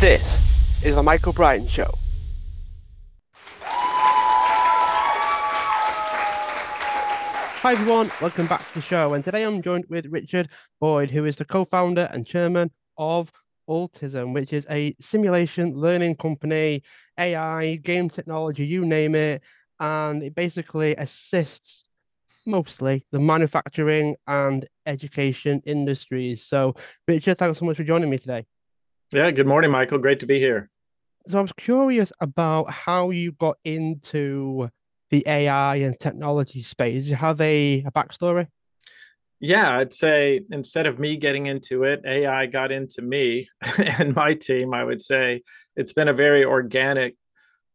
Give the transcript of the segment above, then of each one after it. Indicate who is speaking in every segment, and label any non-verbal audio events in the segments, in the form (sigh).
Speaker 1: This is the Michael Brian Show. Hi everyone, welcome back to the show. And today I'm joined with Richard Boyd, who is the co-founder and chairman of Ultisim, which is a simulation learning company, AI, game technology, you name it. And it basically assists mostly the manufacturing and education industries. So, Richard, thanks so much for joining me today.
Speaker 2: Yeah, good morning, Michael. Great to be here.
Speaker 1: So, I was curious about how you got into the AI and technology space. Have they a backstory?
Speaker 2: Yeah, I'd say instead of me getting into it, AI got into me (laughs) and my team. I would say it's been a very organic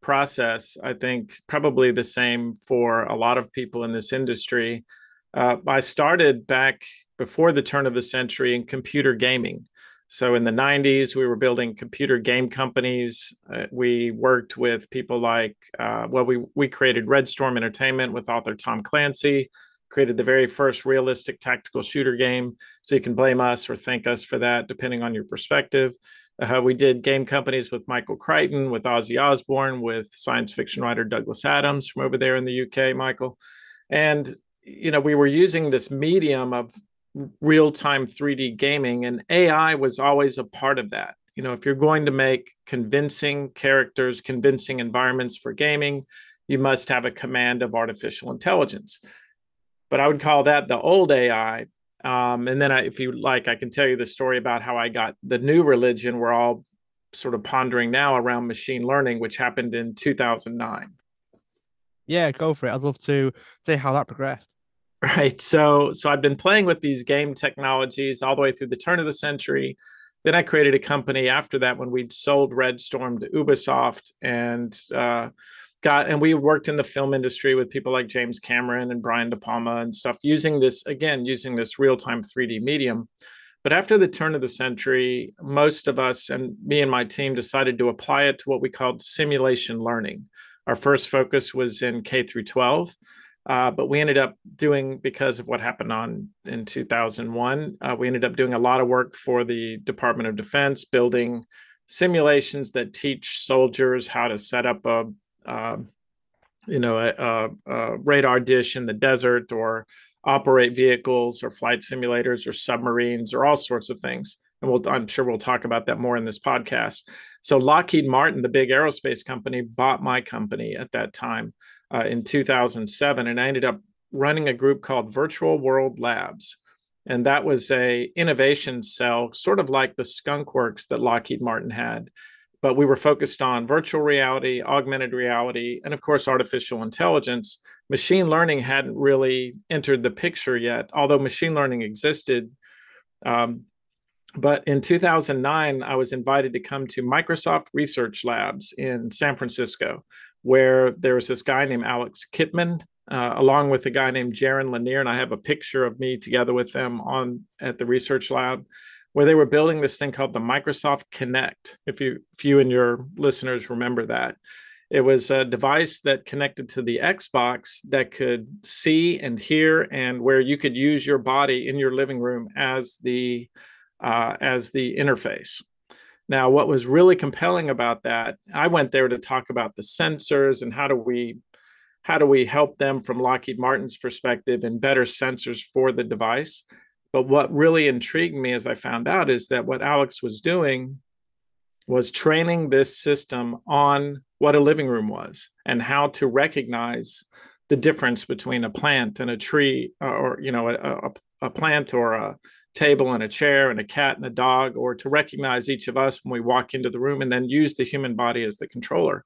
Speaker 2: process. I think probably the same for a lot of people in this industry. Uh, I started back before the turn of the century in computer gaming. So in the 90s, we were building computer game companies. Uh, we worked with people like, uh, well, we, we created Red Storm Entertainment with author Tom Clancy, created the very first realistic tactical shooter game. So you can blame us or thank us for that, depending on your perspective. Uh, we did game companies with Michael Crichton, with Ozzy Osbourne, with science fiction writer Douglas Adams from over there in the UK, Michael. And, you know, we were using this medium of real time 3D gaming, and AI was always a part of that. You know, if you're going to make convincing characters, convincing environments for gaming, you must have a command of artificial intelligence. But I would call that the old AI. Um, and then, I, if you like, I can tell you the story about how I got the new religion we're all sort of pondering now around machine learning, which happened in 2009.
Speaker 1: Yeah, go for it. I'd love to see how that progressed.
Speaker 2: Right. So so I've been playing with these game technologies all the way through the turn of the century. Then I created a company after that when we'd sold Red Storm to Ubisoft and uh, got and we worked in the film industry with people like James Cameron and Brian De Palma and stuff using this again using this real-time 3D medium. But after the turn of the century, most of us and me and my team decided to apply it to what we called simulation learning. Our first focus was in K through 12 uh, but we ended up doing because of what happened on in 2001 uh, we ended up doing a lot of work for the department of defense building simulations that teach soldiers how to set up a uh, you know a, a, a, radar dish in the desert or operate vehicles or flight simulators or submarines or all sorts of things. And we'll, i'm sure we'll talk about that more in this podcast. So lockheed martin the big aerospace company bought my company at that time uh, in 2007, and I ended up running a group called Virtual World Labs, and that was a innovation cell, sort of like the Skunk Works that Lockheed Martin had. But we were focused on virtual reality, augmented reality, and of course, artificial intelligence. Machine learning hadn't really entered the picture yet, although machine learning existed. Um, but in 2009, I was invited to come to Microsoft Research Labs in San Francisco, where there was this guy named Alex Kipman, uh, along with a guy named Jaron Lanier, and I have a picture of me together with them on at the research lab, where they were building this thing called the Microsoft Kinect. If you if you and your listeners remember that, it was a device that connected to the Xbox that could see and hear, and where you could use your body in your living room as the uh, as the interface. Now, what was really compelling about that, I went there to talk about the sensors and how do we how do we help them from Lockheed Martin's perspective and better sensors for the device. But what really intrigued me as I found out is that what Alex was doing was training this system on what a living room was and how to recognize the difference between a plant and a tree uh, or you know a, a, a plant or a table and a chair and a cat and a dog, or to recognize each of us when we walk into the room and then use the human body as the controller.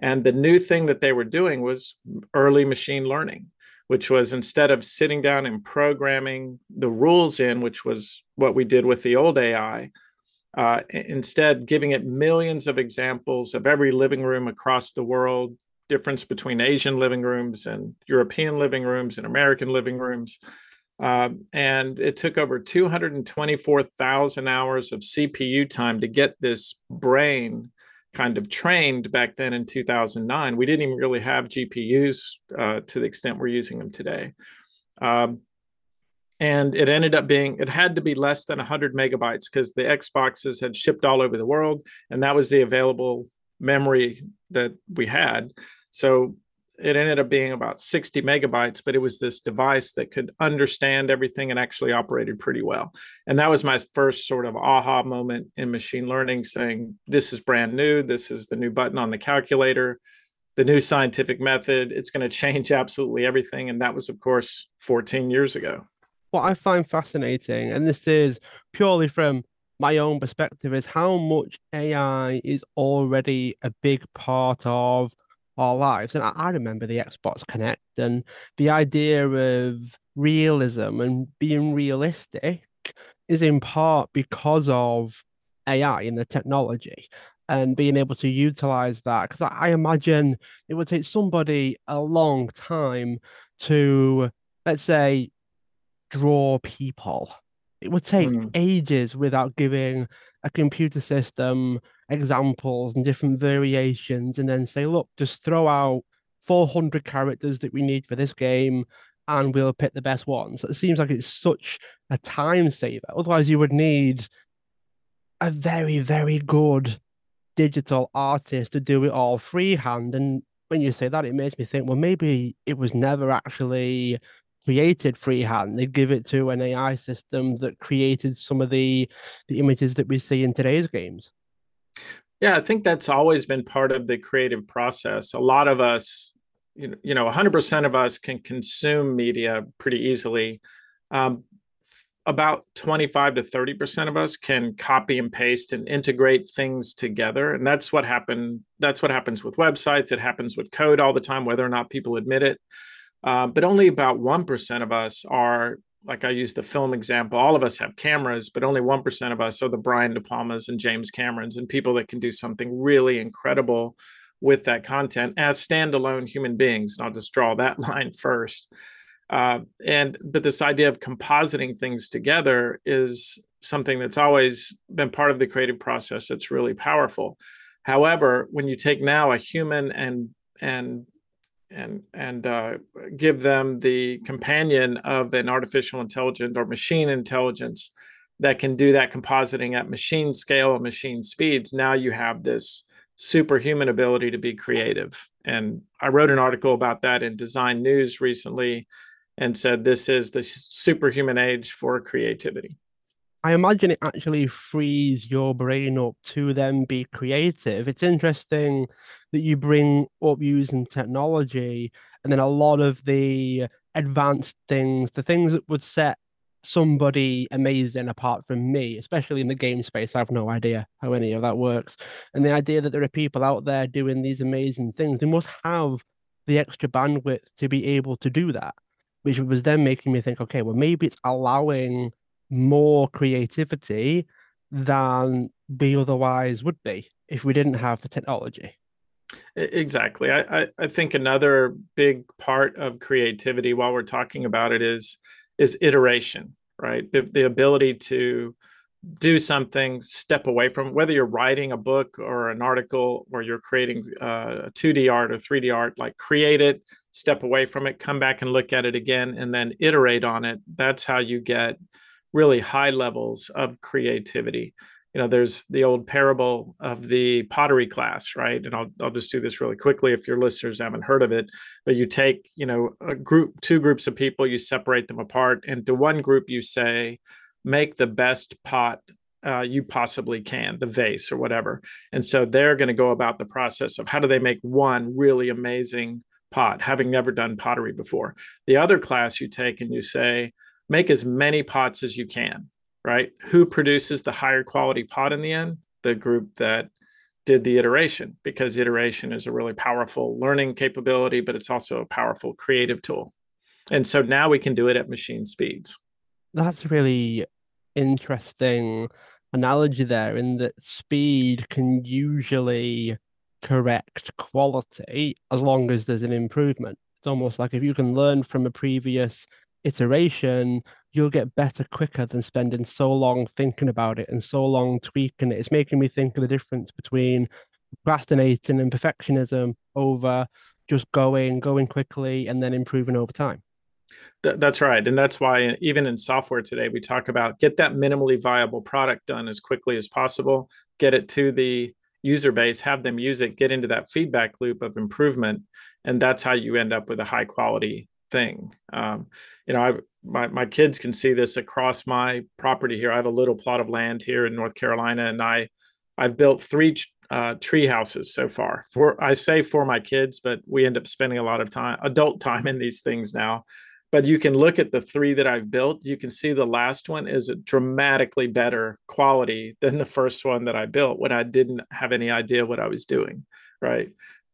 Speaker 2: And the new thing that they were doing was early machine learning, which was instead of sitting down and programming the rules in, which was what we did with the old AI, uh, instead giving it millions of examples of every living room across the world, difference between Asian living rooms and European living rooms and American living rooms, um, and it took over 224,000 hours of CPU time to get this brain kind of trained back then in 2009. We didn't even really have GPUs uh, to the extent we're using them today. Um, and it ended up being it had to be less than 100 megabytes because the xboxes had shipped all over the world and that was the available memory that we had so it ended up being about 60 megabytes but it was this device that could understand everything and actually operated pretty well. And that was my first sort of aha moment in machine learning saying this is brand new. This is the new button on the calculator the new scientific method. It's going to change absolutely everything. And that was of course 14 years ago.
Speaker 1: What I find fascinating, and this is purely from my own perspective, is how much AI is already a big part of our lives. And I, I remember the Xbox Kinect and the idea of realism and being realistic is in part because of AI and the technology and being able to utilize that. Because I, I imagine it would take somebody a long time to, let's say, draw people. It would take mm. ages without giving a computer system examples and different variations and then say, look, just throw out 400 characters that we need for this game and we'll pick the best ones. It seems like it's such a time saver. Otherwise, you would need a very, very good digital artist to do it all freehand. And when you say that, it makes me think, well, maybe it was never actually created freehand. They give it to an AI system that created some of the the images that we see in today's games.
Speaker 2: Yeah, I think that's always been part of the creative process. A lot of us, you know, 100% of us can consume media pretty easily. Um, about 25 to 30% of us can copy and paste and integrate things together. And that's what happened. That's what happens with websites. It happens with code all the time, whether or not people admit it. Uh, but only about 1% of us are, like I use the film example, all of us have cameras, but only 1% of us are the Brian De Palmas and James Camerons and people that can do something really incredible with that content as standalone human beings. And I'll just draw that (laughs) line first. Uh, and but this idea of compositing things together is something that's always been part of the creative process that's really powerful however when you take now a human and and and and uh, give them the companion of an artificial intelligence or machine intelligence that can do that compositing at machine scale and machine speeds. Now you have this superhuman ability to be creative. And i wrote an article about that in design news recently and said this is the superhuman age for creativity
Speaker 1: I imagine it actually frees your brain up to then be creative. It's interesting that you bring up using technology and then a lot of the advanced things, the things that would set somebody amazing apart from me, especially in the game space. I have no idea how any of that works. And the idea that there are people out there doing these amazing things, they must have the extra bandwidth to be able to do that, which was then making me think, okay, well, maybe it's allowing more creativity than we otherwise would be if we didn't have the technology.
Speaker 2: Exactly. I, I, think another big part of creativity while we're talking about it is is iteration, right? The, the ability to do something, step away from whether you're writing a book or an article or you're creating uh, 2D art or 3D art, like create it, step away from it, come back and look at it again, and then iterate on it. That's how you get really high levels of creativity. You know there's the old parable of the pottery class right? And I'll, I'll just do this really quickly if your listeners haven't heard of it. But you take you know a group two groups of people you separate them apart and to one group you say make the best pot uh, you possibly can the vase or whatever. And so they're going to go about the process of how do they make one really amazing pot having never done pottery before. The other class you take and you say make as many pots as you can, right? Who produces the higher quality pot in the end? The group that did the iteration, because iteration is a really powerful learning capability, but it's also a powerful creative tool. And so now we can do it at machine speeds.
Speaker 1: That's a really interesting analogy there in that speed can usually correct quality as long as there's an improvement. It's almost like if you can learn from a previous iteration, you'll get better quicker than spending so long thinking about it and so long tweaking it. It's making me think of the difference between procrastinating and perfectionism over just going, going quickly, and then improving over time.
Speaker 2: Th- that's right. And that's why uh, even in software today, we talk about get that minimally viable product done as quickly as possible, get it to the user base, have them use it, get into that feedback loop of improvement. And that's how you end up with a high quality thing. Um, you know, I, my, my kids can see this across my property here. I have a little plot of land here in North Carolina, and I, I've built three uh, tree houses so far. For I say for my kids, but we end up spending a lot of time, adult time, in these things now but you can look at the three that I've built. You can see the last one is a dramatically better quality than the first one that I built when I didn't have any idea what I was doing. Right.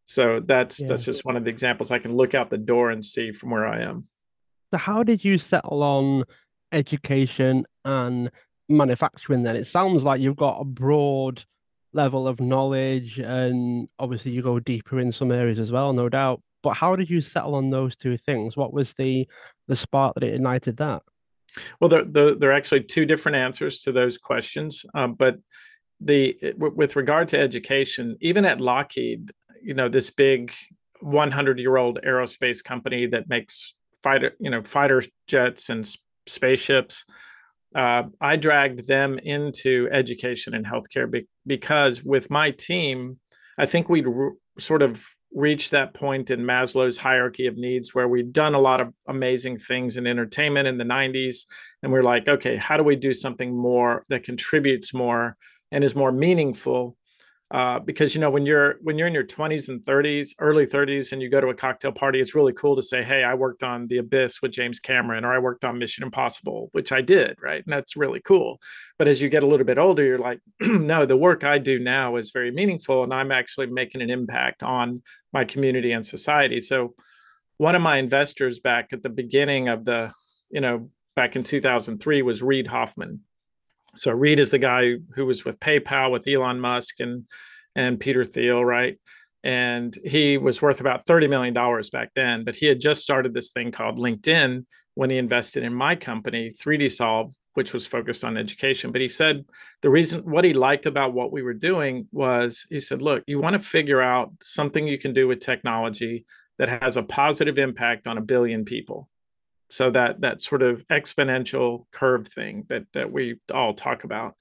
Speaker 2: So that's yeah. that's just one of the examples I can look out the door and see from where I am.
Speaker 1: So how did you settle on education and manufacturing then? It sounds like you've got a broad level of knowledge and obviously you go deeper in some areas as well, no doubt. But how did you settle on those two things? What was the the spark that ignited that?
Speaker 2: Well, there, there, there are actually two different answers to those questions. Um, but the with regard to education, even at Lockheed, you know, this big 100 year old aerospace company that makes fighter, you know, fighter jets and spaceships. Uh, I dragged them into education and healthcare be- because with my team, I think we'd re- sort of reached that point in Maslow's hierarchy of needs where we'd done a lot of amazing things in entertainment in the 90s. And we're like, okay, how do we do something more that contributes more and is more meaningful uh, because you know when you're when you're in your 20s and 30s early 30s and you go to a cocktail party it's really cool to say hey i worked on the abyss with james cameron or i worked on mission impossible which i did right? And that's really cool. But as you get a little bit older you're like (clears throat) no the work i do now is very meaningful and i'm actually making an impact on my community and society. So one of my investors back at the beginning of the you know back in 2003 was reid hoffman so Reid is the guy who was with PayPal with Elon Musk and and Peter Thiel, right? And he was worth about $30 million back then, but he had just started this thing called LinkedIn when he invested in my company, 3D Solve, which was focused on education. But he said the reason what he liked about what we were doing was he said, look, you want to figure out something you can do with technology that has a positive impact on a billion people so that that sort of exponential curve thing that that we all talk about.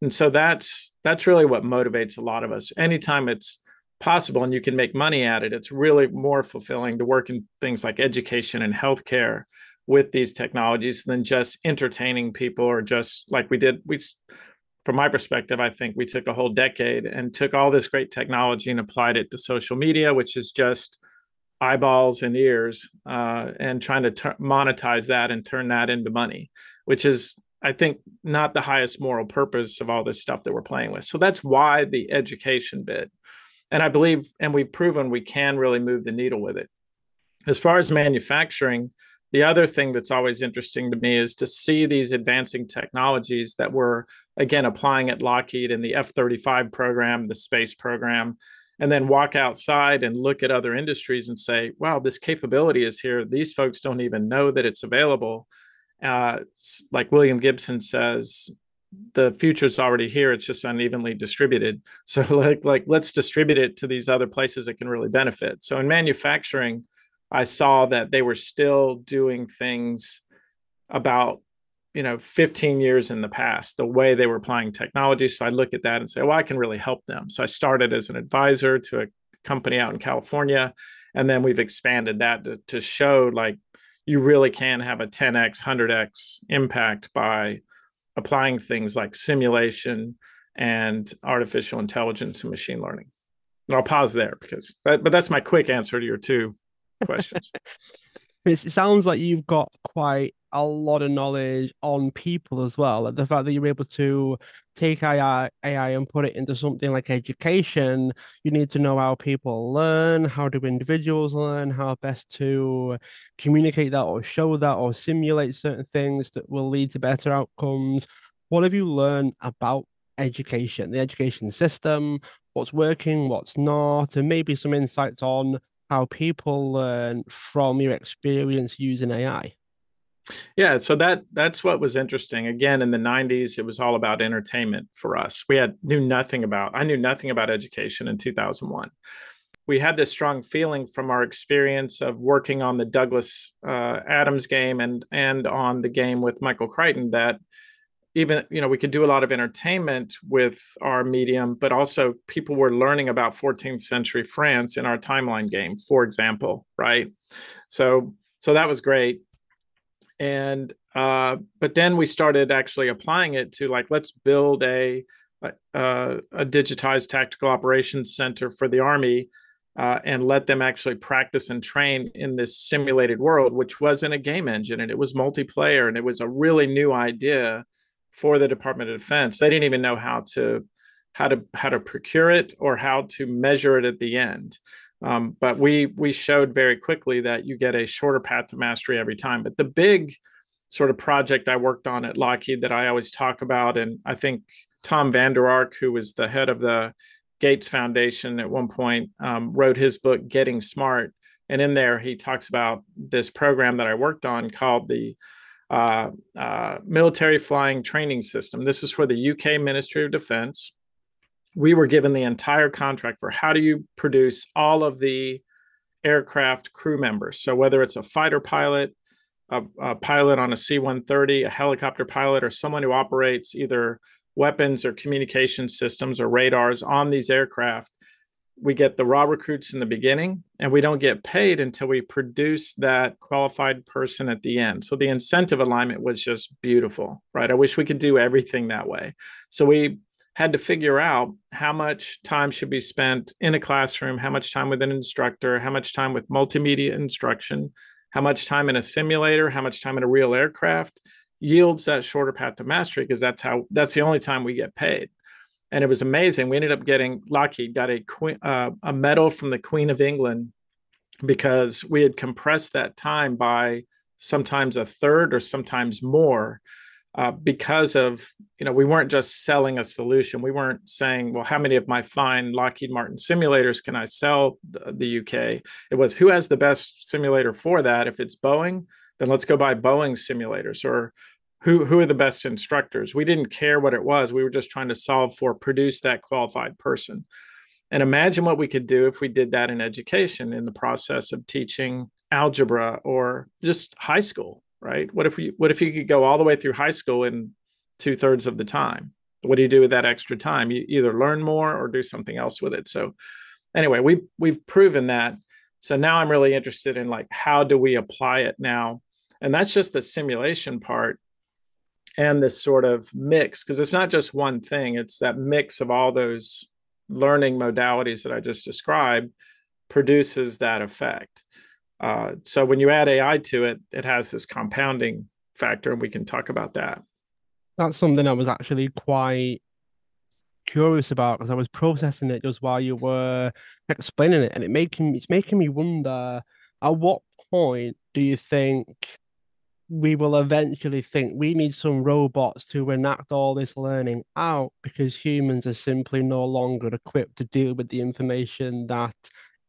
Speaker 2: And so that's that's really what motivates a lot of us. Anytime it's possible and you can make money at it it's really more fulfilling to work in things like education and healthcare with these technologies than just entertaining people or just like we did we from my perspective i think we took a whole decade and took all this great technology and applied it to social media which is just eyeballs and ears uh, and trying to ter- monetize that and turn that into money, which is, I think, not the highest moral purpose of all this stuff that we're playing with. So that's why the education bit. And I believe, and we've proven we can really move the needle with it. As far as manufacturing, the other thing that's always interesting to me is to see these advancing technologies that we're, again, applying at Lockheed in the F 35 program, the space program, and then walk outside and look at other industries and say, wow, this capability is here. These folks don't even know that it's available. Uh, like William Gibson says, the future is already here. It's just unevenly distributed. (laughs) So like, like let's distribute it to these other places that can really benefit. So in manufacturing, I saw that they were still doing things about you know 15 years in the past the way they were applying technology. So i look at that and say well i can really help them. So i started as an advisor to a company out in california and then we've expanded that to, to show like you really can have a 10x 100x impact by applying things like simulation and artificial intelligence and machine learning. And i'll pause there because that, but that's my quick answer to your two (laughs) questions.
Speaker 1: It sounds like you've got quite a lot of knowledge on people as well. Like the fact that you're able to take AI, AI and put it into something like education, you need to know how people learn, how do individuals learn, how best to communicate that or show that or simulate certain things that will lead to better outcomes. What have you learned about education, the education system, what's working, what's not, and maybe some insights on how people learn from your experience using AI?
Speaker 2: Yeah, so that that's what was interesting. Again, in the 90s, it was all about entertainment for us. We had knew nothing about I knew nothing about education in 2001. we had this strong feeling from our experience of working on the Douglas uh, Adams game and and on the game with Michael Crichton that even you know we could do a lot of entertainment with our medium but also people were learning about 14th century france in our timeline game for example right so so that was great and uh, but then we started actually applying it to like let's build a a, a digitized tactical operations center for the army uh, and let them actually practice and train in this simulated world which wasn't a game engine and it was multiplayer and it was a really new idea for the Department of Defense. They didn't even know how to how to how to procure it or how to measure it at the end. Um, but we we showed very quickly that you get a shorter path to mastery every time. But the big sort of project I worked on at Lockheed that I always talk about, and I think Tom Vander Ark, who was the head of the Gates Foundation at one point, um, wrote his book Getting Smart, and in there he talks about this program that I worked on called the uh, uh, military flying training system. This is for the UK Ministry of Defense. We were given the entire contract for how do you produce all of the aircraft crew members. So whether it's a fighter pilot, a, a pilot on a C-130, a helicopter pilot, or someone who operates either weapons or communication systems or radars on these aircraft, we get the raw recruits in the beginning and we don't get paid until we produce that qualified person at the end. So the incentive alignment was just beautiful right? I wish we could do everything that way. So we had to figure out how much time should be spent in a classroom how much time with an instructor how much time with multimedia instruction how much time in a simulator how much time in a real aircraft yields that shorter path to mastery because that's how that's the only time we get paid and it was amazing. We ended up getting Lockheed got a uh, a medal from the Queen of England because we had compressed that time by sometimes a third or sometimes more uh, because of you know we weren't just selling a solution. We weren't saying well how many of my fine lockheed martin simulators can i sell the, the uk it was who has the best simulator for that? If it's boeing then let's go buy boeing simulators or who who are the best instructors? We didn't care what it was. We were just trying to solve for produce that qualified person. And imagine what we could do if we did that in education in the process of teaching algebra or just high school right? What if we what if you could go all the way through high school in two-thirds of the time? What do you do with that extra time? You either learn more or do something else with it. So anyway we we've proven that. So now i'm really interested in like how do we apply it now? And that's just the simulation part and this sort of mix because it's not just one thing. It's that mix of all those learning modalities that i just described produces that effect uh, so when you add ai to it it has this compounding factor and we can talk about that.
Speaker 1: That's something i was actually quite curious about because i was processing it just while you were explaining it and it making it's making me wonder at what point do you think we will eventually think we need some robots to enact all this learning out because humans are simply no longer equipped to deal with the information that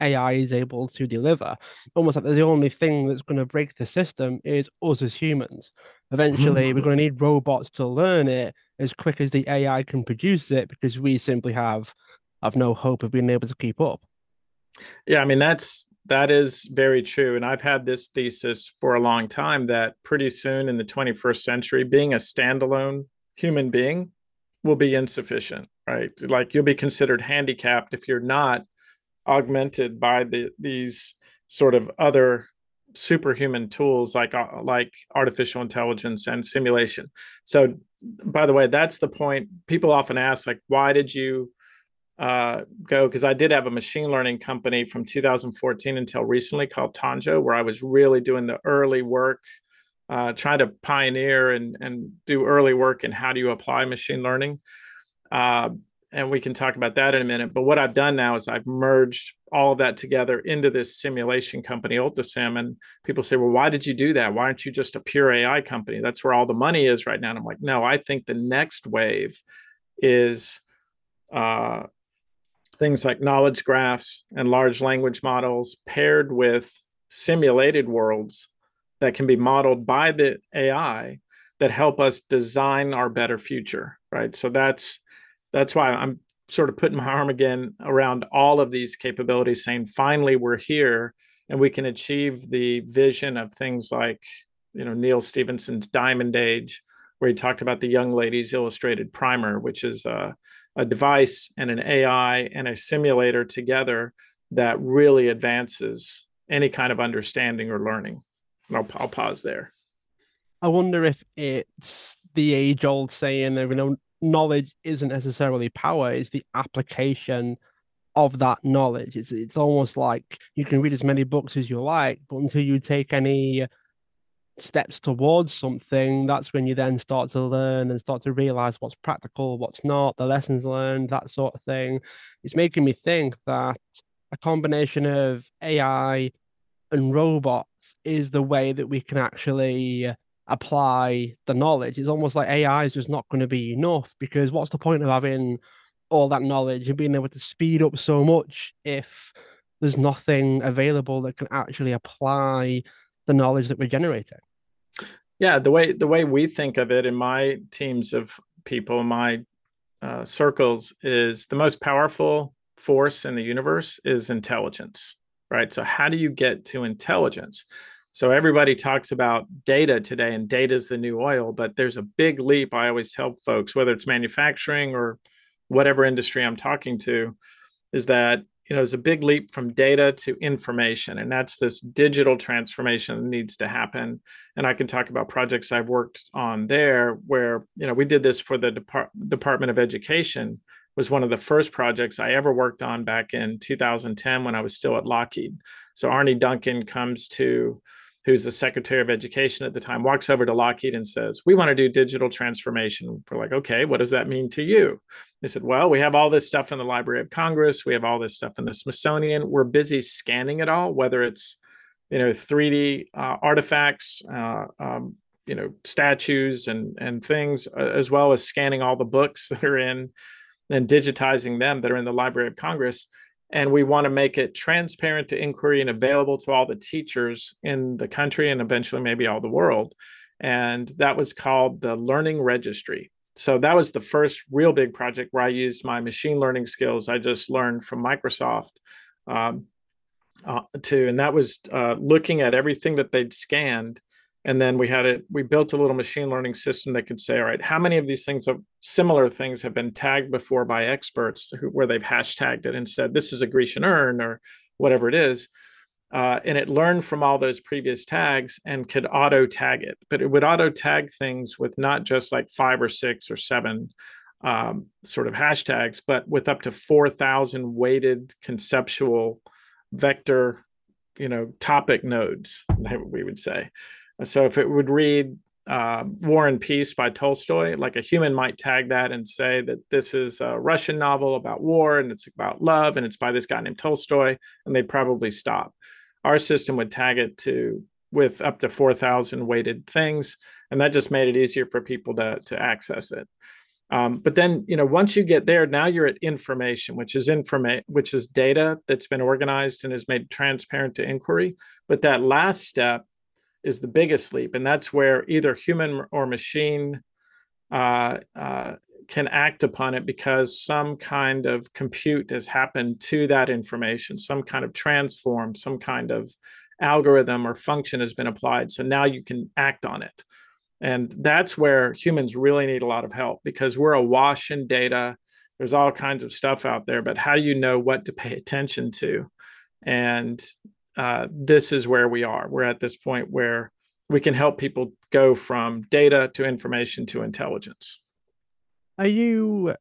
Speaker 1: AI is able to deliver. Almost like the only thing that's going to break the system is us as humans. Eventually, we're mm-hmm. going to need robots to learn it as quick as the AI can produce it because we simply have have no hope of being able to keep up.
Speaker 2: Yeah, I mean that's that is very true. And I've had this thesis for a long time that pretty soon in the 21st century, being a standalone human being will be insufficient, right? Like you'll be considered handicapped if you're not augmented by the these sort of other superhuman tools like uh, like artificial intelligence and simulation. So by the way, that's the point people often ask like why did you uh, go because I did have a machine learning company from 2014 until recently called Tanjo, where I was really doing the early work, uh, trying to pioneer and and do early work in how do you apply machine learning. Uh, and we can talk about that in a minute. But what I've done now is I've merged all of that together into this simulation company, Ultisim. And people say, well, why did you do that? Why aren't you just a pure AI company? That's where all the money is right now. And I'm like, no, I think the next wave is uh, things like knowledge graphs and large language models paired with simulated worlds that can be modeled by the AI that help us design our better future, right? So that's that's why I'm sort of putting my arm again around all of these capabilities, saying, finally, we're here and we can achieve the vision of things like, you know, Neal Stephenson's Diamond Age, where he talked about the Young Ladies Illustrated Primer, which is a, a device and an AI and a simulator together that really advances any kind of understanding or learning. And I'll, I'll pause there.
Speaker 1: I wonder if it's the age old saying you know knowledge isn't necessarily power, it's the application of that knowledge. It's it's almost like you can read as many books as you like, but until you take any steps towards something, that's when you then start to learn and start to realize what's practical, what's not, the lessons learned, that sort of thing. It's making me think that a combination of AI and robots is the way that we can actually apply the knowledge. It's almost like AI is just not going to be enough because what's the point of having all that knowledge and being able to speed up so much if there's nothing available that can actually apply the knowledge that we're generating?
Speaker 2: Yeah, the way the way we think of it in my teams of people, my uh, circles, is the most powerful force in the universe is intelligence, right? So how do you get to intelligence? So everybody talks about data today, and data is the new oil, but there's a big leap. I always tell folks, whether it's manufacturing or whatever industry I'm talking to, is that you know there's a big leap from data to information, and that's this digital transformation that needs to happen. And I can talk about projects I've worked on there, where you know we did this for the Depart- Department of Education. Was one of the first projects I ever worked on back in 2010 when I was still at Lockheed. So Arne Duncan comes to who's the Secretary of Education at the time, walks over to Lockheed and says, We want to do digital transformation. We're like, okay, what does that mean to you? They said, Well, we have all this stuff in the Library of Congress, we have all this stuff in the Smithsonian. We're busy scanning it all, whether it's you know 3D uh, artifacts, uh, um, you know statues and and things, as well as scanning all the books (laughs) that are in and digitizing them that are in the Library of Congress and we want to make it transparent to inquiry and available to all the teachers in the country and eventually maybe all the world. And that was called the learning registry. So that was the first real big project where i used my machine learning skills i just learned from microsoft um, uh, to and that was uh, looking at everything that they'd scanned and then we had it we built a little machine learning system that could say all right how many of these things of similar things have been tagged before by experts who, where they've hashtagged it and said this is a grecian urn or whatever it is uh, and it learned from all those previous tags and could auto tag it. But it would auto tag things with not just like five or six or seven um, sort of hashtags but with up to 4000 weighted conceptual vector you know topic nodes (laughs) we would say so if it would read uh, War and Peace by Tolstoy, like a human might tag that and say that this is a Russian novel about war and it's about love and it's by this guy named Tolstoy, and they'd probably stop. Our system would tag it to with up to 4,000 weighted things, and that just made it easier for people to, to access it. Um, but then, you know, once you get there, now you're at information, which is information, which is data that's been organized and is made transparent to inquiry. But that last step is the biggest leap, and that's where either human or machine uh, uh, can act upon it because some kind of compute has happened to that information, some kind of transform, some kind of algorithm or function has been applied. So now you can act on it. And that's where humans really need a lot of help because we're awash in data. There's all kinds of stuff out there, but how do you know what to pay attention to? And uh, this is where we are. We're at this point where we can help people go from data to information to intelligence.
Speaker 1: Are you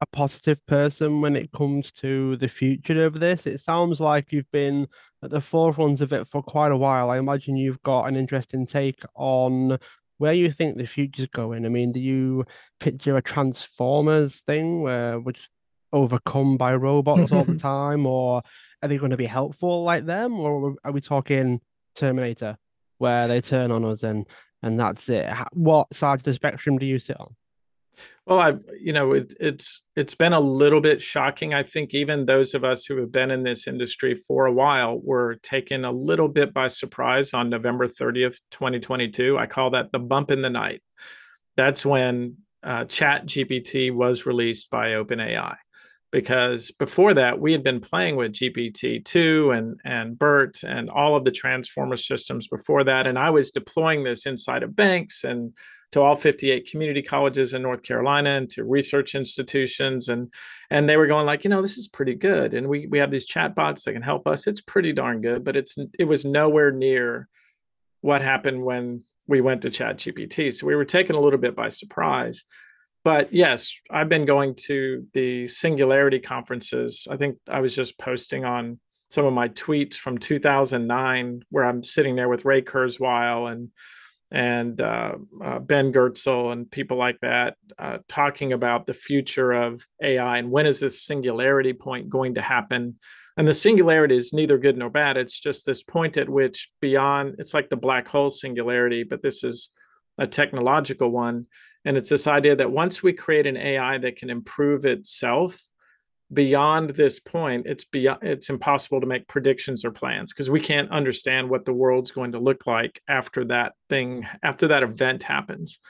Speaker 1: a positive person when it comes to the future of this? It sounds like you've been at the forefront of it for quite a while. I imagine you've got an interesting take on where you think the future's going. I mean, do you picture a Transformers thing where we're just overcome by robots all the (laughs) time, or are they going to be helpful like them, or are we talking Terminator, where they turn on us and and that's it? What side of the spectrum do you sit on?
Speaker 2: Well, I, you know, it, it's it's been a little bit shocking. I think even those of us who have been in this industry for a while were taken a little bit by surprise on November 30th, 2022. I call that the bump in the night. That's when uh, Chat GPT was released by OpenAI. Because before that we had been playing with GPT-2 and and BERT and all of the transformer systems before that and I was deploying this inside of banks and to all 58 community colleges in North Carolina and to research institutions and and they were going like you know this is pretty good and we we have these chatbots that can help us. It's pretty darn good but it's it was nowhere near what happened when we went to chat gpt so we were taken a little bit by surprise but yes, I've been going to the Singularity conferences. I think I was just posting on some of my tweets from 2009, where I'm sitting there with Ray Kurzweil and and uh, uh, Ben Goertzel and people like that, uh, talking about the future of AI and when is this singularity point going to happen? And the singularity is neither good nor bad. It's just this point at which beyond, it's like the black hole singularity, but this is a technological one and it's this idea that once we create an AI that can improve itself, beyond this point, it's beyond it's impossible to make predictions or plans because we can't understand what the world's going to look like after that thing, after that event happens.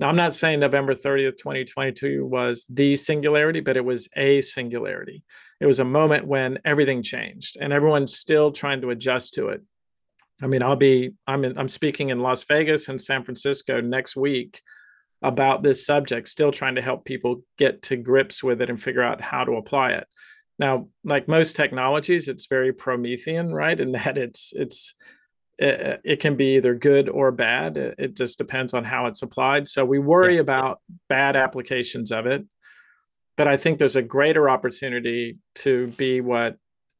Speaker 2: Now, I'm not saying November 30th, 2022 was the singularity, but it was a singularity. It was a moment when everything changed and everyone's still trying to adjust to it. I mean, I'll be I'm in, I'm speaking in Las Vegas and San Francisco next week about this subject, still trying to help people get to grips with it and figure out how to apply it. Now, like most technologies, it's very Promethean, right? In (laughs) that it's it's it, it, can be either good or bad. It just depends on how it's applied. So we worry yeah. about bad applications of it, but I think there's a greater opportunity to be what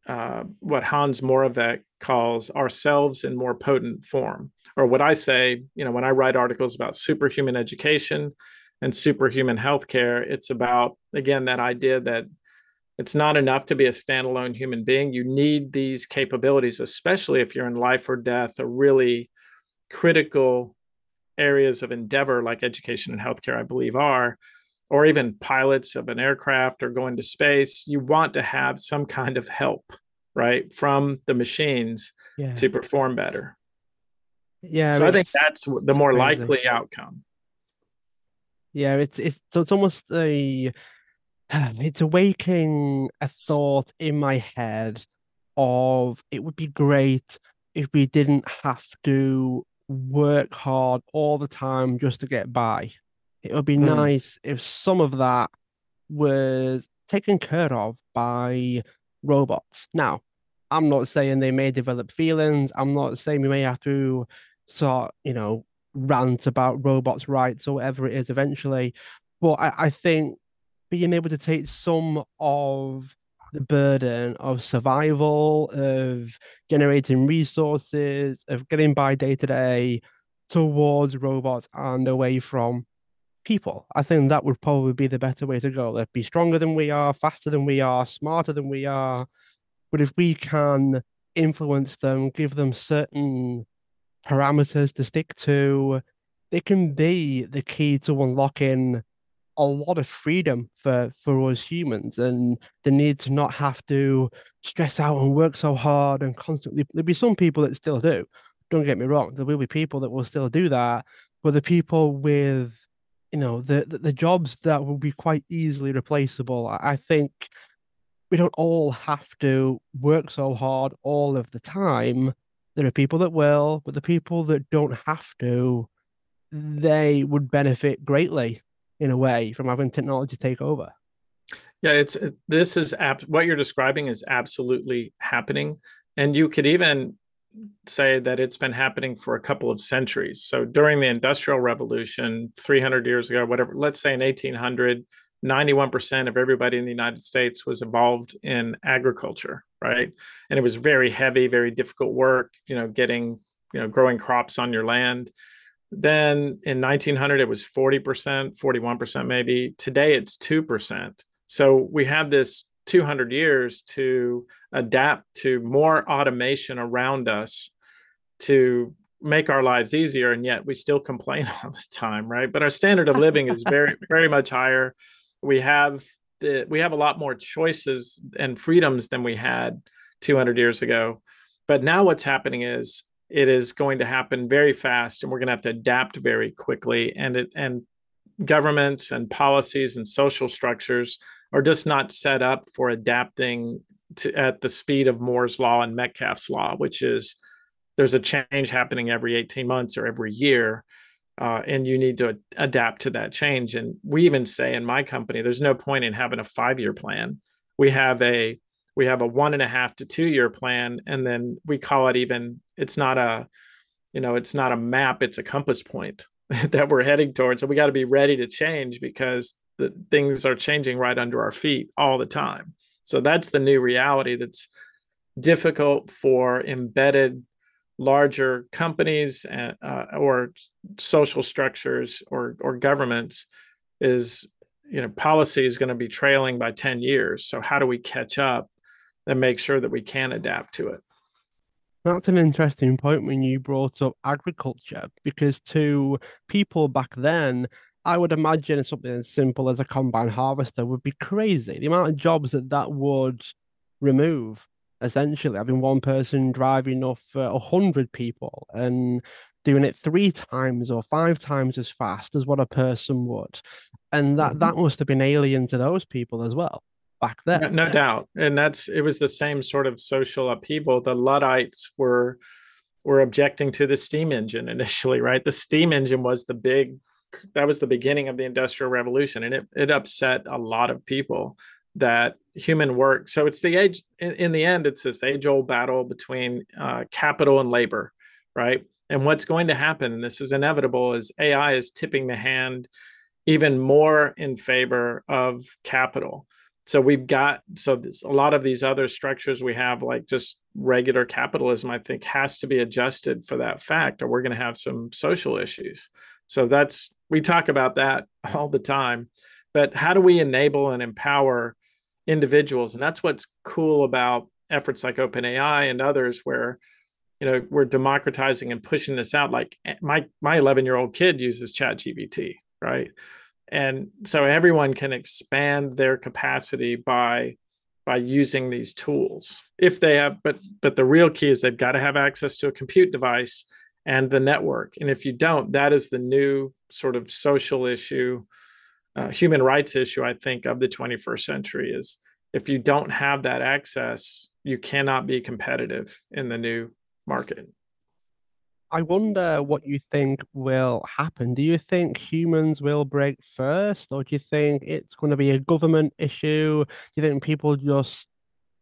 Speaker 2: uh, what Hans Moravec calls ourselves in more potent form. Or what I say, you know, when I write articles about superhuman education and superhuman healthcare, it's about, again, that idea that it's not enough to be a standalone human being. You need these capabilities, especially if you're in life or death, or really critical areas of endeavor like education and healthcare, I believe, are, or even pilots of an aircraft or going to space. You want to have some kind of help right from the machines yeah. to perform better
Speaker 1: yeah
Speaker 2: so I, mean, I think that's the more crazy. likely outcome
Speaker 1: yeah it's it's it's almost a (sighs) it's awakening a thought in my head of it would be great if we didn't have to work hard all the time just to get by it would be mm. nice if some of that was taken care of by robots. Now, I'm not saying they may develop feelings. I'm not saying we may have to sort, you know, rant about robots' rights or whatever it is eventually. But I, I think being able to take some of the burden of survival, of generating resources, of getting by day to day towards robots and away from people. I think that would probably be the better way to go. They'd be stronger than we are, faster than we are, smarter than we are. But if we can influence them, give them certain parameters to stick to, it can be the key to unlocking a lot of freedom for for us humans and the need to not have to stress out and work so hard and constantly there'll be some people that still do don't get me wrong there will be people that will still do that but the people with you know the, the, the jobs that will be quite easily replaceable. I think we don't all have to work so hard all of the time. There are people that will, but the people that don't have to, they would benefit greatly in a way from having technology take over.
Speaker 2: Yeah, it's this is ab- what you're describing is absolutely happening, and you could even say that it's been happening for a couple of centuries. So during the Industrial Revolution, 300 years ago, whatever, let's say in 1800, 91% of everybody in the United States was involved in agriculture, right? And it was very heavy, very difficult work, you know, getting, you know, growing crops on your land. Then in 1900, it was 40%, 41% maybe. Today, it's 2%. So we have this 200 years to adapt to more automation around us to make our lives easier and yet we still complain (laughs) all the time right? But our standard of living is very (laughs) very much higher. We have the, we have a lot more choices and freedoms than we had 200 years ago. But now what's happening is it is going to happen very fast and we're going to have to adapt very quickly and it and governments and policies and social structures are just not set up for adapting to at the speed of Moore's law and Metcalfe's law, which is there's a change happening every 18 months or every year. Uh, and you need to adapt to that change. And we even say in my company, there's no point in having a five year plan. We have a we have a one and a half to two year plan, and then we call it even. It's not a, you know, it's not a map. It's a compass point (laughs) that we're heading towards. So we got to be ready to change because the things are changing right under our feet all the time. So that's the new reality that's difficult for embedded larger companies and, uh, or social structures or or governments is you know policy is going to be trailing by 10 years so how do we catch up and make sure that we can adapt to it
Speaker 1: that's an interesting point when you brought up agriculture because to people back then I would imagine something as simple as a combine harvester would be crazy. The amount of jobs that that would remove, essentially, having one person driving off a uh, hundred people and doing it three times or five times as fast as what a person would, and that mm-hmm. that must have been alien to those people as well back then.
Speaker 2: No, no doubt, and that's it was the same sort of social upheaval. The Luddites were were objecting to the steam engine initially, right? The steam engine was the big that was the beginning of the industrial revolution and it, it upset a lot of people that human work so it's the age in, in the end it's this age old battle between uh, capital and labor right? And what's going to happen and this is inevitable is ai is tipping the hand even more in favor of capital. So we've got so this, a lot of these other structures we have like just regular capitalism i think has to be adjusted for that fact or we're going to have some social issues. So that's we talk about that (laughs) all the time. But how do we enable and empower individuals? And that's what's cool about efforts like OpenAI and others, where you know we're democratizing and pushing this out. Like eh, my my 11 year old kid uses chat ChatGPT, right? And so everyone can expand their capacity by by using these tools if they have but but the real key is they've got to have access to a compute device and the network. And if you don't, that is the new sort of social issue, uh, human rights issue, I think, of the 21st century is if you don't have that access, you cannot be competitive in the new market.
Speaker 1: I wonder what you think will happen. Do you think humans will break first, or do you think it's going to be a government issue? Do you think people just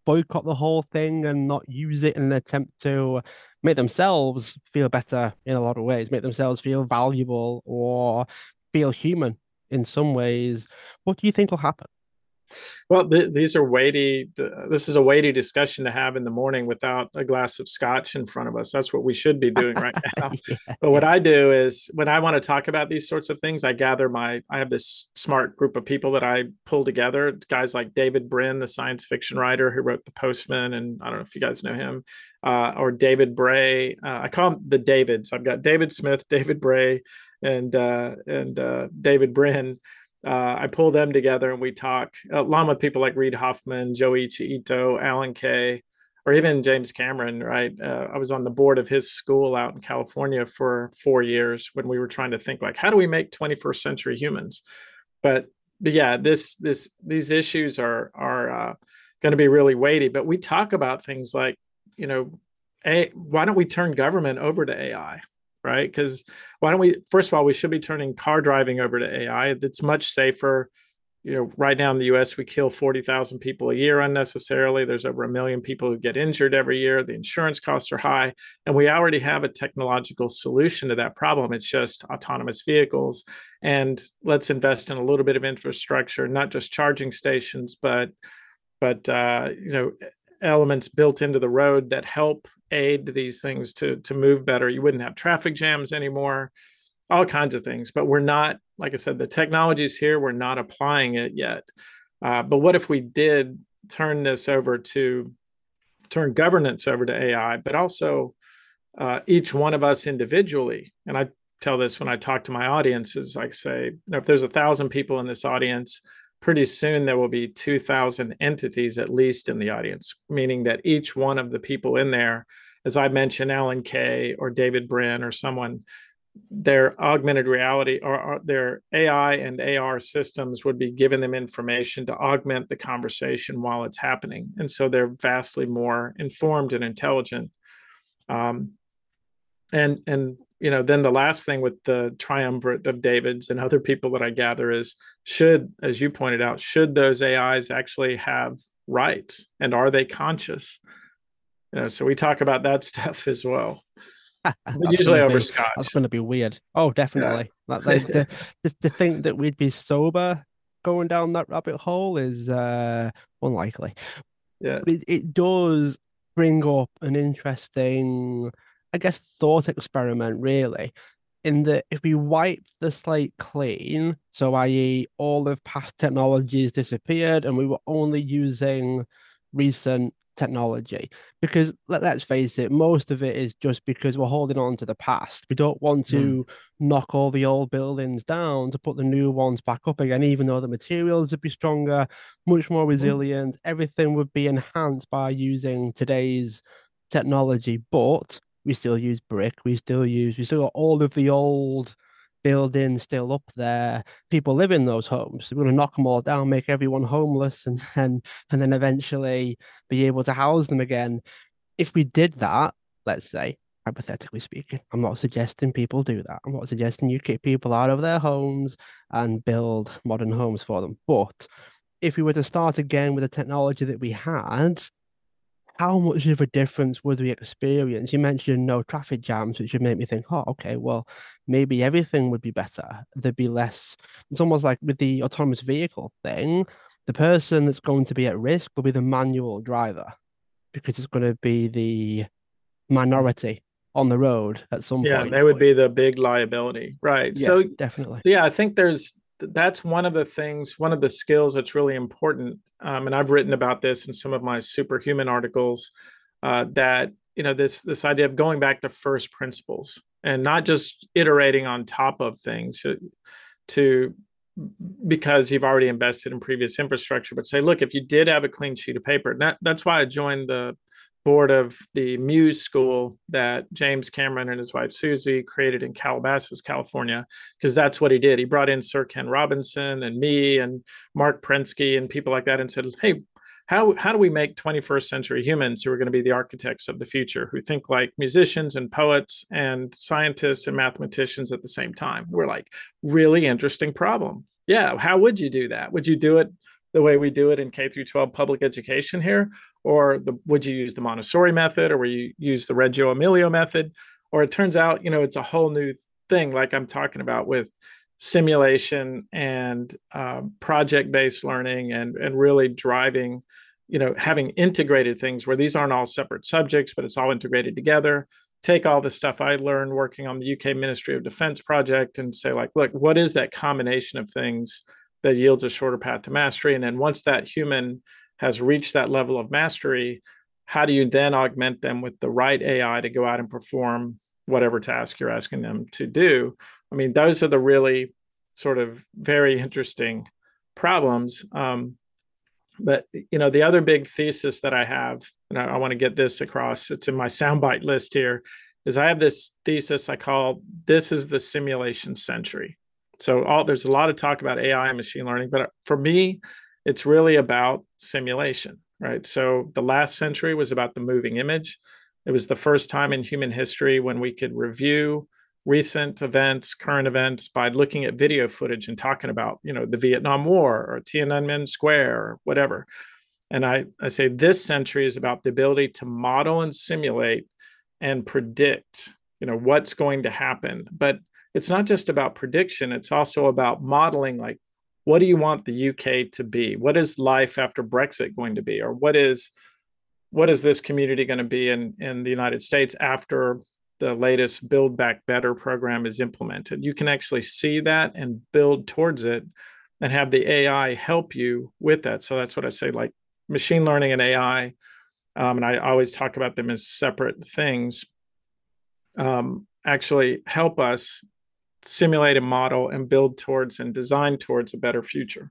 Speaker 1: boycott the whole thing and not use it in an attempt to make themselves feel better in a lot of ways, make themselves feel valuable or feel human in some ways. What do you think will happen?
Speaker 2: Well, th- these are weighty. This is a weighty discussion to have in the morning without a glass of scotch in front of us. That's what we should be doing right (laughs) now. yeah. But what I do is when I want to talk about these sorts of things, I gather my. I have this smart group of people that I pull together. Guys like David Brin, the science fiction writer who wrote The Postman, and I don't know if you guys know him uh, or David Bray. Uh, I call them the Davids. I've got David Smith, David Bray, and uh, and uh, David Brin. Uh, I pull them together and we talk along with people like Reid Hoffman, Joichi Ito, Alan Kay, or even James Cameron. Right, uh, I was on the board of his school out in California for four years when we were trying to think like, how do we make 21st century humans? But but yeah, this this these issues are are going to be really weighty. But we talk about things like you know, a, why don't we turn government over to AI? Right? Because why don't we? First of all, we should be turning car driving over to AI. It's much safer. You know, right now in the U.S., we kill forty thousand people a year unnecessarily. There's over a million people who get injured every year. The insurance costs are high, and we already have a technological solution to that problem. It's just autonomous vehicles, and let's invest in a little bit of infrastructure, not just charging stations, but but uh, you know elements built into the road that help aid these things to to move better. You wouldn't have traffic jams anymore, all kinds of things. But we're not, like I said, the technology's here. We're not applying it yet. Uh, but what if we did turn this over to turn governance over to AI, but also uh, each one of us individually? And I tell this when I talk to my audiences. I say, you know, if there's a thousand people in this audience, pretty soon there will be 2,000 entities at least in the audience, meaning that each one of the people in there, as I mentioned, Alan Kay or David Brin or someone, their augmented reality or, their AI and AR systems would be giving them information to augment the conversation while it's happening. And so they're vastly more informed and intelligent. Um, and and you know then the last thing with the triumvirate of davids and other people that i gather is should as you pointed out should those ais actually have rights? And are they conscious? You know so we talk about that (laughs) stuff as well. (laughs) Usually over
Speaker 1: be,
Speaker 2: scotch.
Speaker 1: that's going to be weird. Oh definitely. Yeah. like, (laughs) the, the, the think that we'd be sober going down that rabbit hole is uh unlikely.
Speaker 2: Yeah.
Speaker 1: It, it does bring up an interesting I guess, thought experiment, really, in that if we wiped the slate clean, so i.e., all of past technologies disappeared and we were only using recent technology, because let, us face it, most of it is just because we're holding on to the past. We don't want to mm. knock all the old buildings down to put the new ones back up again, even though the materials would be stronger, much more hmm. resilient. Mm. Everything would be enhanced by using today's technology, but we still use brick. We still use, we still got all of the old buildings still up there. People live in those homes. We're going to knock them all down, make everyone homeless, and and and then eventually be able to house them again. If we did that, let's say hypothetically speaking, I'm not suggesting people do that. I'm not suggesting you kick people out of their homes and build modern homes for them. But if we were to start again with the technology that we had, how much of a difference would we experience? You mentioned no traffic jams, which would make me think, oh, okay, well, maybe everything would be better. There'd be less. It's almost like with the autonomous vehicle thing, the person that's going to be at risk will be the manual driver because it's going to be the minority on the road at some
Speaker 2: yeah,
Speaker 1: point.
Speaker 2: Yeah, they would be the big liability. Right.
Speaker 1: Yeah,
Speaker 2: so
Speaker 1: definitely.
Speaker 2: Yeah, I think there's that's one of the things, one of the skills that's really important. Um, and I've written about this in some of my superhuman articles. Uh, that you know this this idea of going back to first principles and not just iterating on top of things to, to because you've already invested in previous infrastructure, but say, look, if you did have a clean sheet of paper, that, that's why I joined the board of the Muse School that James Cameron and his wife Susie created in Calabasas, California, because that's what he did. He brought in Sir Ken Robinson and me and Marc Prensky and people like that and said, hey, how, how do we make 21st century humans who are going to be the architects of the future, who think like musicians and poets and scientists and mathematicians at the same time? We're like, really interesting problem. Yeah, how would you do that? Would you do it the way we do it in K through 12 public education here? Or the, would you use the Montessori method or would you use the Reggio Emilia method? Or it turns out, you know, it's a whole new thing, like I'm talking about with simulation and um, project-based learning and, and really driving, you know, having integrated things where these aren't all separate subjects, but it's all integrated together take all the stuff I learned working on the UK Ministry of Defense project and say, like, look, what is that combination of things that yields a shorter path to mastery. And then once that human has reached that level of mastery, how do you then augment them with the right AI to go out and perform whatever task you're asking them to do? I mean, those are the really sort of very interesting problems. Um, but you know, the other big thesis that I have, and I, I want to get this across, it's in my soundbite list here, is I have this thesis I call this is the simulation century. So all there's a lot of talk about AI and machine learning, but for me, it's really about simulation, right? So the last century was about the moving image. It was the first time in human history when we could review recent events, current events by looking at video footage and talking about, you know, the Vietnam War or Tiananmen Square or whatever. And I, I say this century is about the ability to model and simulate and predict, you know, what's going to happen. But it's not just about prediction, it's also about modeling like what do you want the UK to be? What is life after Brexit going to be? Or what is what is this community going to be in, in the United States after the latest Build Back Better program is implemented? You can actually see that and build towards it and have the AI help you with that. So that's what I say, like machine learning and AI. Um, and I always talk about them as separate things. Um, actually help us simulate a model and build towards and design towards a better future.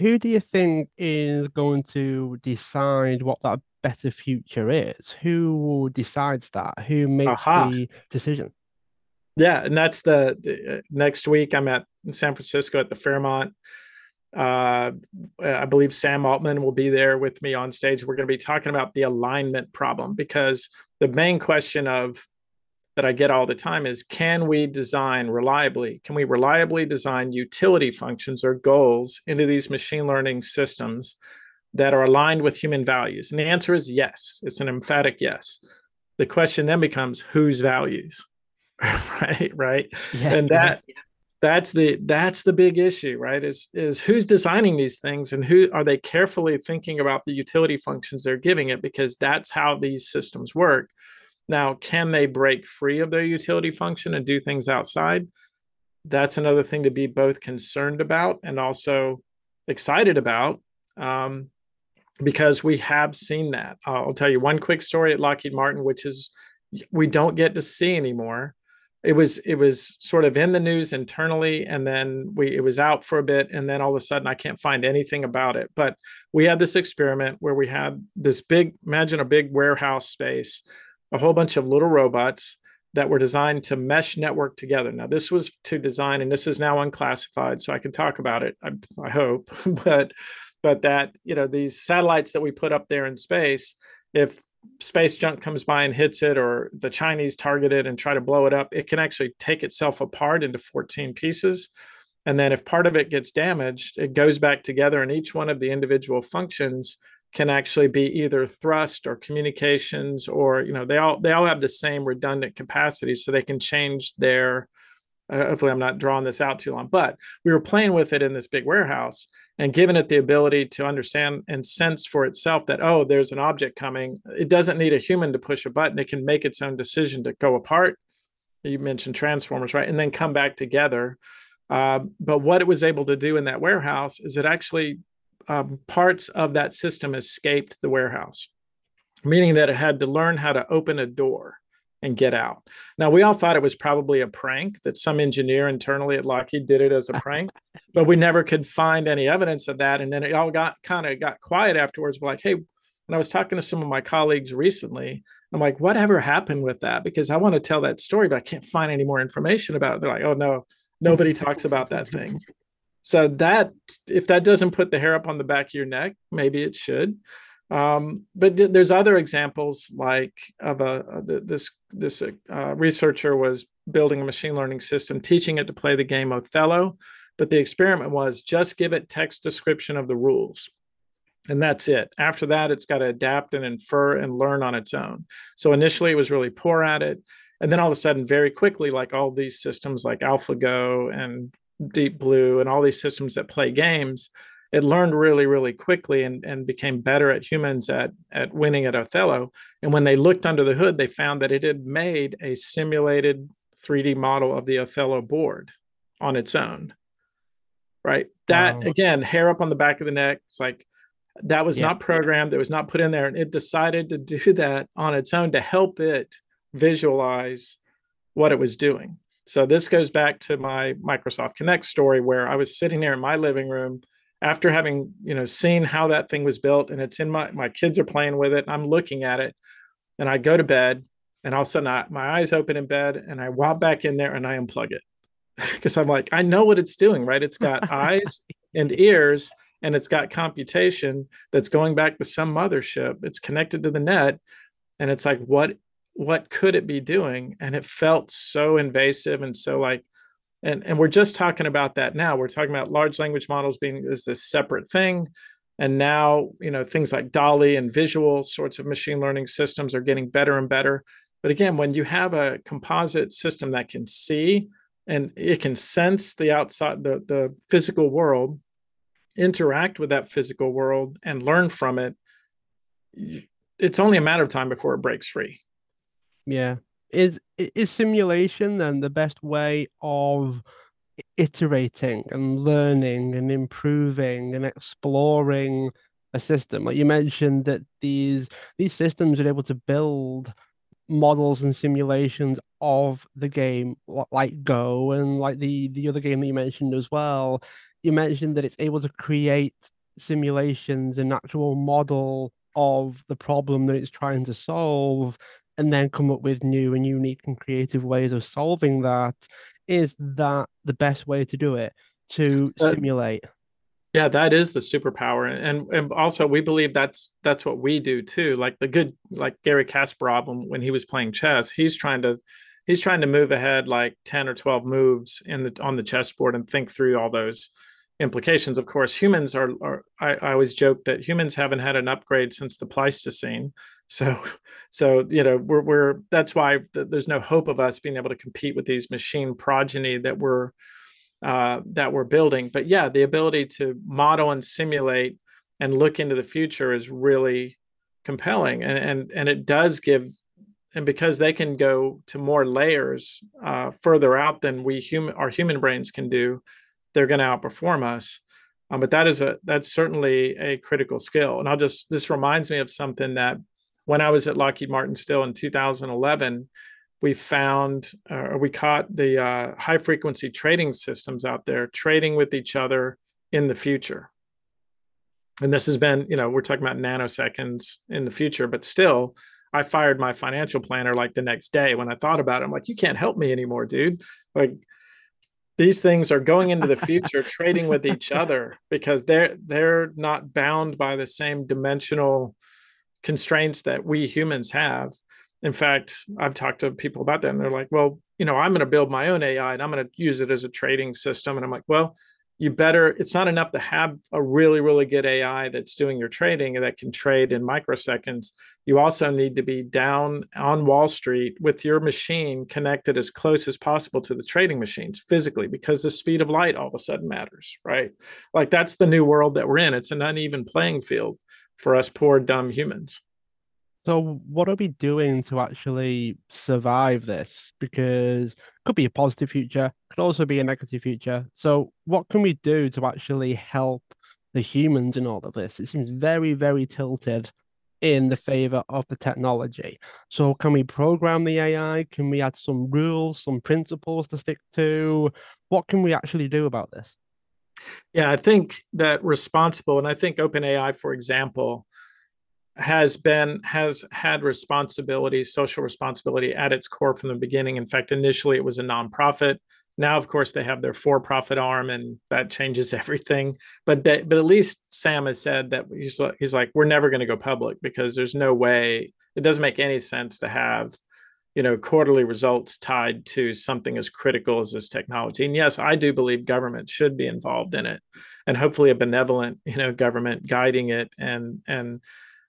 Speaker 1: Who do you think is going to decide what that better future is? Who decides that? Who makes
Speaker 2: Aha.
Speaker 1: the decision?
Speaker 2: Yeah, and that's the, the uh, next week. I'm at San Francisco at the Fairmont. Uh, I believe Sam Altman will be there with me on stage. We're going to be talking about the alignment problem because the main question of that I get all the time is can we design reliably? Can we reliably design utility functions or goals into these machine learning systems that are aligned with human values? And the answer is yes. It's an emphatic yes. The question then becomes whose values? (laughs) right, right. Yeah, and that (laughs) yeah. that's the that's the big issue, right? Is is who's designing these things and who are they carefully thinking about the utility functions they're giving it because that's how these systems work now, can they break free of their utility function and do things outside? That's another thing to be both concerned about and also excited about um, because we have seen that. I'll tell you one quick story at Lockheed Martin, which is we don't get to see anymore. It was it was sort of in the news internally, and then we it was out for a bit, and then all of a sudden I can't find anything about it. But we had this experiment where we had this big imagine a big warehouse space a whole bunch of little robots that were designed to mesh network together. Now, this was to design, and this is now unclassified, so I can talk about it. I, I hope, (laughs) but but that you know these satellites that we put up there in space, if space junk comes by and hits it, or the Chinese target it and try to blow it up, it can actually take itself apart into 14 pieces. And then if part of it gets damaged, it goes back together, and each one of the individual functions can actually be either thrust or communications or you know they all they all have the same redundant capacity so they can change their uh, hopefully i'm not drawing this out too long but we were playing with it in this big warehouse and giving it the ability to understand and sense for itself that oh there's an object coming. It doesn't need a human to push a button. It can make its own decision to go apart. You mentioned transformers right? And then come back together. Uh, but what it was able to do in that warehouse is it actually um, parts of that system escaped the warehouse, meaning that it had to learn how to open a door and get out. Now, we all thought it was probably a prank that some engineer internally at Lockheed did it as a prank, (laughs) but we never could find any evidence of that. And then it all got kind of got quiet afterwards. We're like, hey, and I was talking to some of my colleagues recently, I'm like, whatever happened with that? Because I want to tell that story, but I can't find any more information about it. They're like, oh no, nobody talks about that thing. So that if that doesn't put the hair up on the back of your neck, maybe it should. Um, but th- there's other examples like of a, this this uh, researcher was building a machine learning system, teaching it to play the game Othello, but the experiment was just give it text description of the rules. And that's it. After that, it's got to adapt and infer and learn on its own. So initially, it was really poor at it. And then all of a sudden, very quickly, like all these systems like AlphaGo and Deep Blue and all these systems that play games, it learned really, really quickly and, and became better at humans at, at winning at Othello. And when they looked under the hood, they found that it had made a simulated 3D model of the Othello board on its own. Right. That wow. again, hair up on the back of the neck. It's like that was yeah. not programmed, it was not put in there. And it decided to do that on its own to help it visualize what it was doing. So this goes back to my Microsoft Kinect story where I was sitting there in my living room after having, you know, seen how that thing was built and it's in my my kids are playing with it and I'm looking at it and I go to bed and all of a sudden I, my eyes open in bed and I walk back in there and I unplug it (laughs) because I'm like, I know what it's doing, right? It's got (laughs) eyes and ears and it's got computation that's going back to some mothership. It's connected to the net. And it's like, what what could it be doing? And it felt so invasive and so like and and we're just talking about that now. We're talking about large language models being as this separate thing. And now you know things like DALL-E and visual sorts of machine learning systems are getting better and better. But again when you have a composite system that can see and it can sense the outside the, the physical world interact with that physical world and learn from it it's only a matter of time before it breaks free
Speaker 1: yeah. Is is simulation then the best way of iterating and learning and improving and exploring a system? Like you mentioned that these these systems are able to build models and simulations of the game like Go and like the the other game that you mentioned as well. You mentioned that it's able to create simulations and actual model of the problem that it's trying to solve and then come up with new and unique and creative ways of solving that is that the best way to do it? To simulate.
Speaker 2: Yeah that is the superpower and and also we believe that's that's what we do too like the good like Garry Kasparov when he was playing chess he's trying to he's trying to move ahead like 10 or 12 moves in the on the chessboard and think through all those implications. Of course humans are, are I, I always joke that humans haven't had an upgrade since the pleistocene so (laughs) so you know we're, we're that's why there's no hope of us being able to compete with these machine progeny that we're uh, that we're building. But yeah the ability to model and simulate and look into the future is really compelling. And and, and it does give and because they can go to more layers uh, further out than we human our human brains can do they're going to outperform us. Um, but that is a that's certainly a critical skill. And i'll just this reminds me of something that when I was at Lockheed Martin still in 2011, we found uh, we caught the uh, high frequency trading systems out there trading with each other in the future. And this has been, you know, we're talking about nanoseconds in the future, but still, I fired my financial planner like the next day when I thought about it. I'm like, you can't help me anymore, dude. Like, these things are going into the future (laughs) trading with each other because they're they're not bound by the same dimensional constraints that we humans have. In fact, I've talked to people about that and they're like, well, you know, I'm going to build my own AI and I'm going to use it as a trading system. And I'm like, well, you better, it's not enough to have a really, really good AI that's doing your trading and that can trade in microseconds. You also need to be down on Wall Street with your machine connected as close as possible to the trading machines physically because the speed of light all of a sudden matters, right? Like that's the new world that we're in. It's an uneven playing field for us poor dumb humans.
Speaker 1: So what are we doing to actually survive this? Because it could be a positive future, could also be a negative future. So what can we do to actually help the humans in all of this? It seems very, very tilted in the favor of the technology. So can we program the AI? Can we add some rules, some principles to stick to? What can we actually do about this?
Speaker 2: Yeah, I think that responsible, and I think OpenAI, for example, has been has had responsibility, social responsibility at its core from the beginning. In fact, initially it was a nonprofit. Now, of course, they have their for-profit arm, and that changes (laughs) everything. But they, but at least Sam has said that he's like, he's like we're never going to go public because there's no way it doesn't make any sense to have you know quarterly results tied to something as critical as this technology. And yes i do believe government should be involved in it and hopefully a benevolent you know government guiding it and and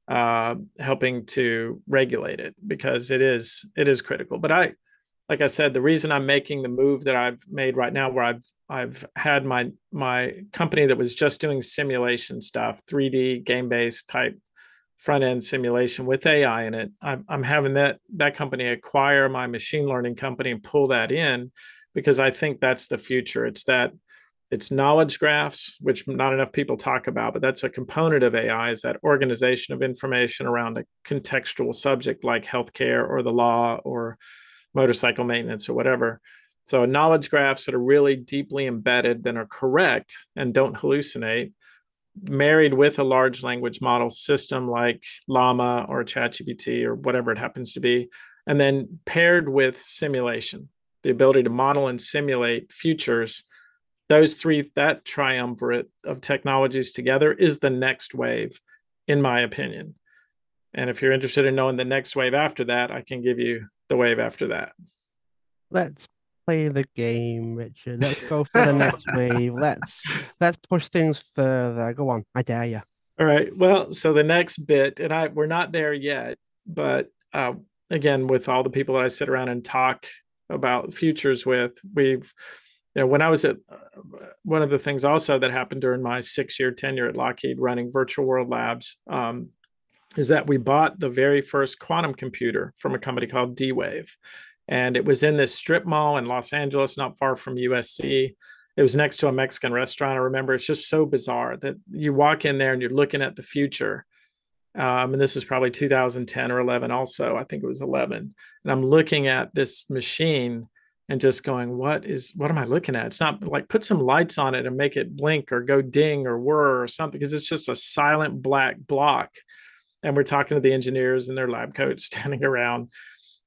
Speaker 2: uh, helping to regulate it because it is it is critical. But i like i said the reason i'm making the move that i've made right now where i've i've had my my company that was just doing simulation stuff 3d game based type front end simulation with AI in it. I'm, I'm having that that company acquire my machine learning company and pull that in because I think that's the future. It's that it's knowledge graphs, which not enough people talk about, but that's a component of AI is that organization of information around a contextual subject like healthcare or the law or motorcycle maintenance or whatever. So knowledge graphs that are really deeply embedded, then are correct and don't hallucinate married with a large language model system like Llama or ChatGPT or whatever it happens to be, and then paired with simulation, the ability to model and simulate futures. Those three, that triumvirate of technologies together is the next wave, in my opinion. And if you're interested in knowing the next wave after that, I can give you the wave after that.
Speaker 1: Let's play the game, Richard. Let's go for the next (laughs) wave. Let's let's push things further. Go on, I dare you.
Speaker 2: All right. Well, so the next bit, and I we're not there yet, but uh, again, with all the people that I sit around and talk about futures with, we've you know when I was at uh, one of the things also that happened during my six year tenure at Lockheed running Virtual World Labs. Um, is that we bought the very first quantum computer from a company called D Wave and it was in this strip mall in Los Angeles, not far from USC. It was next to a Mexican restaurant. I remember it's just so bizarre that you walk in there and you're looking at the future. Um, and this is probably 2010 or 11, also. I think it was 11. And I'm looking at this machine and just going, what is, what am I looking at? It's not like put some lights on it and make it blink or go ding or whir or something, because it's just a silent black block and we're talking to the engineers and their lab coats (laughs) standing around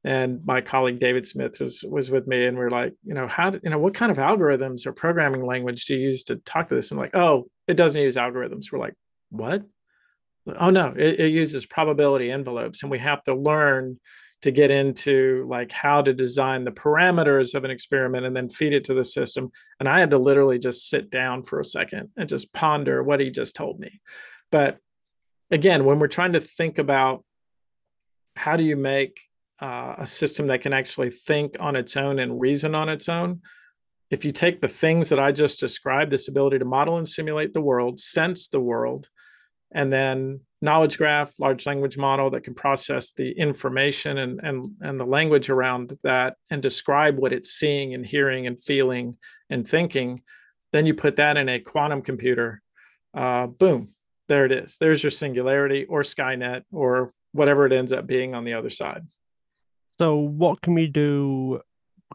Speaker 2: and my colleague David Smith was was with me, and we are like, you know, how do, you know what kind of algorithms or programming language do you use to talk to this? I'm like, oh, it doesn't use algorithms. We're like, what? Oh no, it, it uses probability envelopes, and we have to learn to get into like how to design the parameters of an experiment and then feed it to the system. And I had to literally just sit down for a second and just ponder what he just told me. But again, when we're trying to think about how do you make uh, a system that can actually think on its own and reason on its own, if you take the things that I just described, this ability to model and simulate the world, sense the world, and then knowledge graph, large language model that can process the information and, and, and the language around that and describe what it's seeing and hearing and feeling and thinking, then you put that in a quantum computer. Uh, boom, there it is. There's your singularity or Skynet or whatever it ends up being on the other side.
Speaker 1: So what can we do?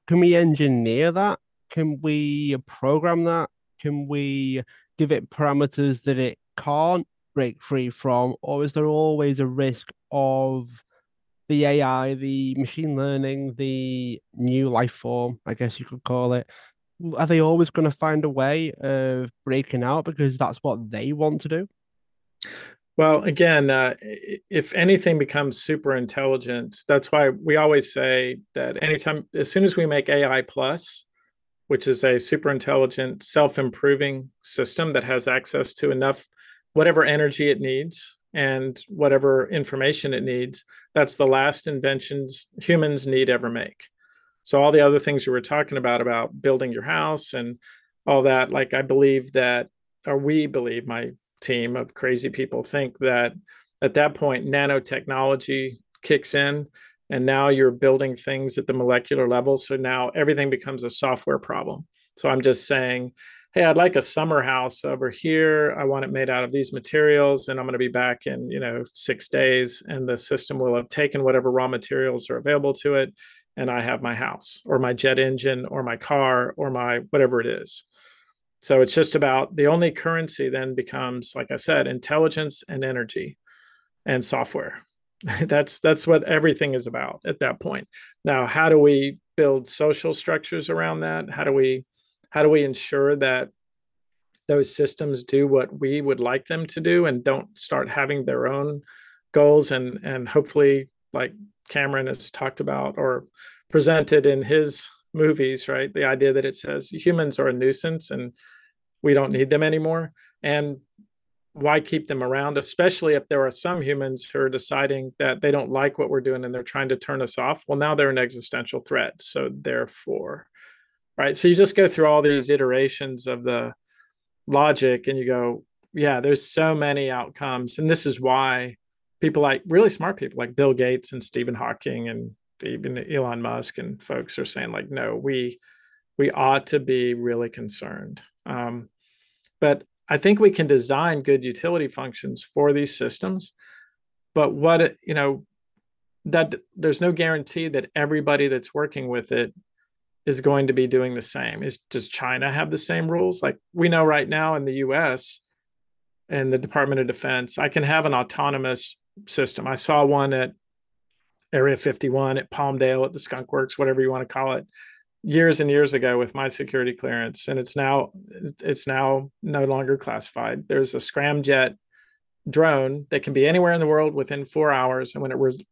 Speaker 1: Can we engineer that? Can we program that? Can we give it parameters that it can't break free from? Or is there always a risk of the AI, the machine learning, the new life form, I guess you could call it? Are they always going to find a way of breaking out because that's what they want to do?
Speaker 2: Well, again, uh, if anything becomes super intelligent, that's why we always say that anytime, as soon as we make AI plus, which is a super intelligent, self improving system that has access to enough, whatever energy it needs and whatever information it needs, that's the last inventions humans need ever make. So, all the other things you were talking about, about building your house and all that, like I believe that, or we believe, my team of crazy people think that at that point nanotechnology kicks in and now you're building things at the molecular level. So now everything becomes a software problem. So i'm just saying hey i'd like a summer house over here. I want it made out of these materials and i'm going to be back in you know six days and the system will have taken whatever raw materials are available to it and i have my house or my jet engine or my car or my whatever it is so it's just about the only currency then becomes, like I said, intelligence and energy and software. (laughs) that's that's what everything is about at that point. Now, how do we build social structures around that? How do we how do we ensure that those systems do what we would like them to do and don't start having their own goals and and hopefully like Cameron has talked about or presented in his movies, right? The idea that it says humans are a nuisance and we don't need them anymore. And why keep them around, especially if there are some humans who are deciding that they don't like what we're doing and they're trying to turn us off? Well, now they're an existential threat. So, therefore, right. So, you just go through all these iterations of the logic and you go, yeah, there's so many outcomes. And this is why people like really smart people like Bill Gates and Stephen Hawking and even Elon Musk and folks are saying, like, no, we, we ought to be really concerned. Um, but I think we can design good utility functions for these systems. But what, you know, that there's no guarantee that everybody that's working with it is going to be doing the same. Is does China have the same rules? Like we know right now in the US and the Department of Defense, I can have an autonomous system. I saw one at Area 51 at Palmdale at the Skunk Works, whatever you want to call it years and years ago with my security clearance and it's now it's now no longer classified. There's a scramjet drone that can be anywhere in the world within four hours and when it was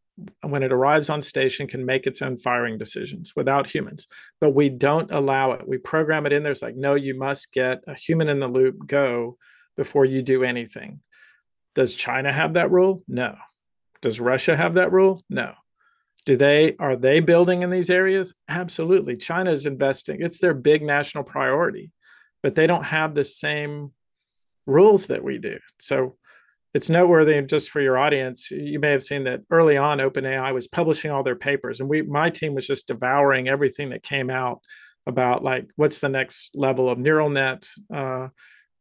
Speaker 2: when it arrives on station can make its own firing decisions without humans. But we don't allow it. We program it in there's like no you must get a human in the loop. Go before you do anything. Does china have that rule? No. Does russia have that rule? No do they are they building in these areas? Absolutely. China is investing. It's their big national priority, but they don't have the same rules that we do. So it's noteworthy just for your audience you may have seen that early on openai was publishing all their papers and we my team was just devouring everything that came out about like what's the next level of neural net uh,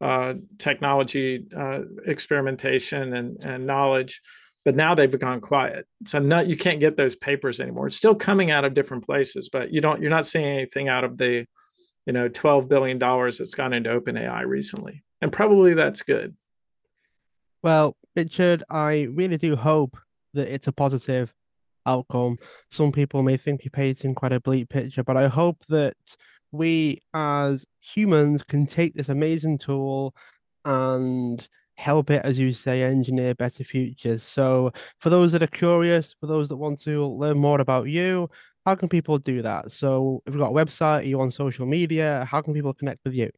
Speaker 2: uh, technology uh, experimentation and, and knowledge but now they've gone quiet. So not you can't get those papers anymore. It's still coming out of different places, but you don't you're not seeing anything out of the, you know, twelve billion dollars that's gone into OpenAI recently, and probably that's good.
Speaker 1: Well, Richard, I really do hope that it's a positive outcome. Some people may think you're painting quite a bleak picture, but I hope that we as humans can take this amazing tool and help it, as you say, engineer better futures. So, for those that are curious, for those that want to learn more about you, how can people do that? So, if you've got a website, are you on social media? How can people connect with you?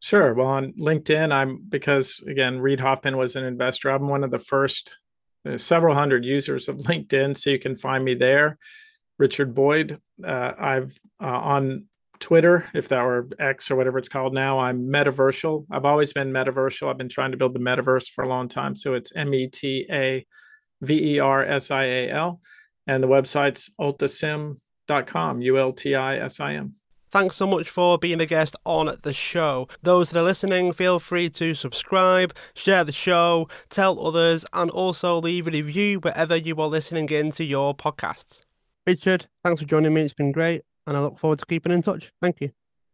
Speaker 2: Sure. Well, on LinkedIn, I'm because again, Reid Hoffman was an investor. I'm one of the first uh, several hundred users of (laughs) LinkedIn, so you can find me there. Richard Boyd. Uh, I've uh, on Twitter, if that were X or whatever it's called now, I'm metaversial. I've always been metaversial. I've been trying to build the metaverse for a long time. So it's M E T A V E R S I A L. And the website's ultisim.com, U L T I S I M.
Speaker 1: Thanks so much for being a guest on the show. Those that are listening, feel free to subscribe, share the show, tell others, and also leave a review wherever you are listening into your podcasts. Richard, thanks for joining me. It's been great, and I look forward to keeping in touch. Thank you.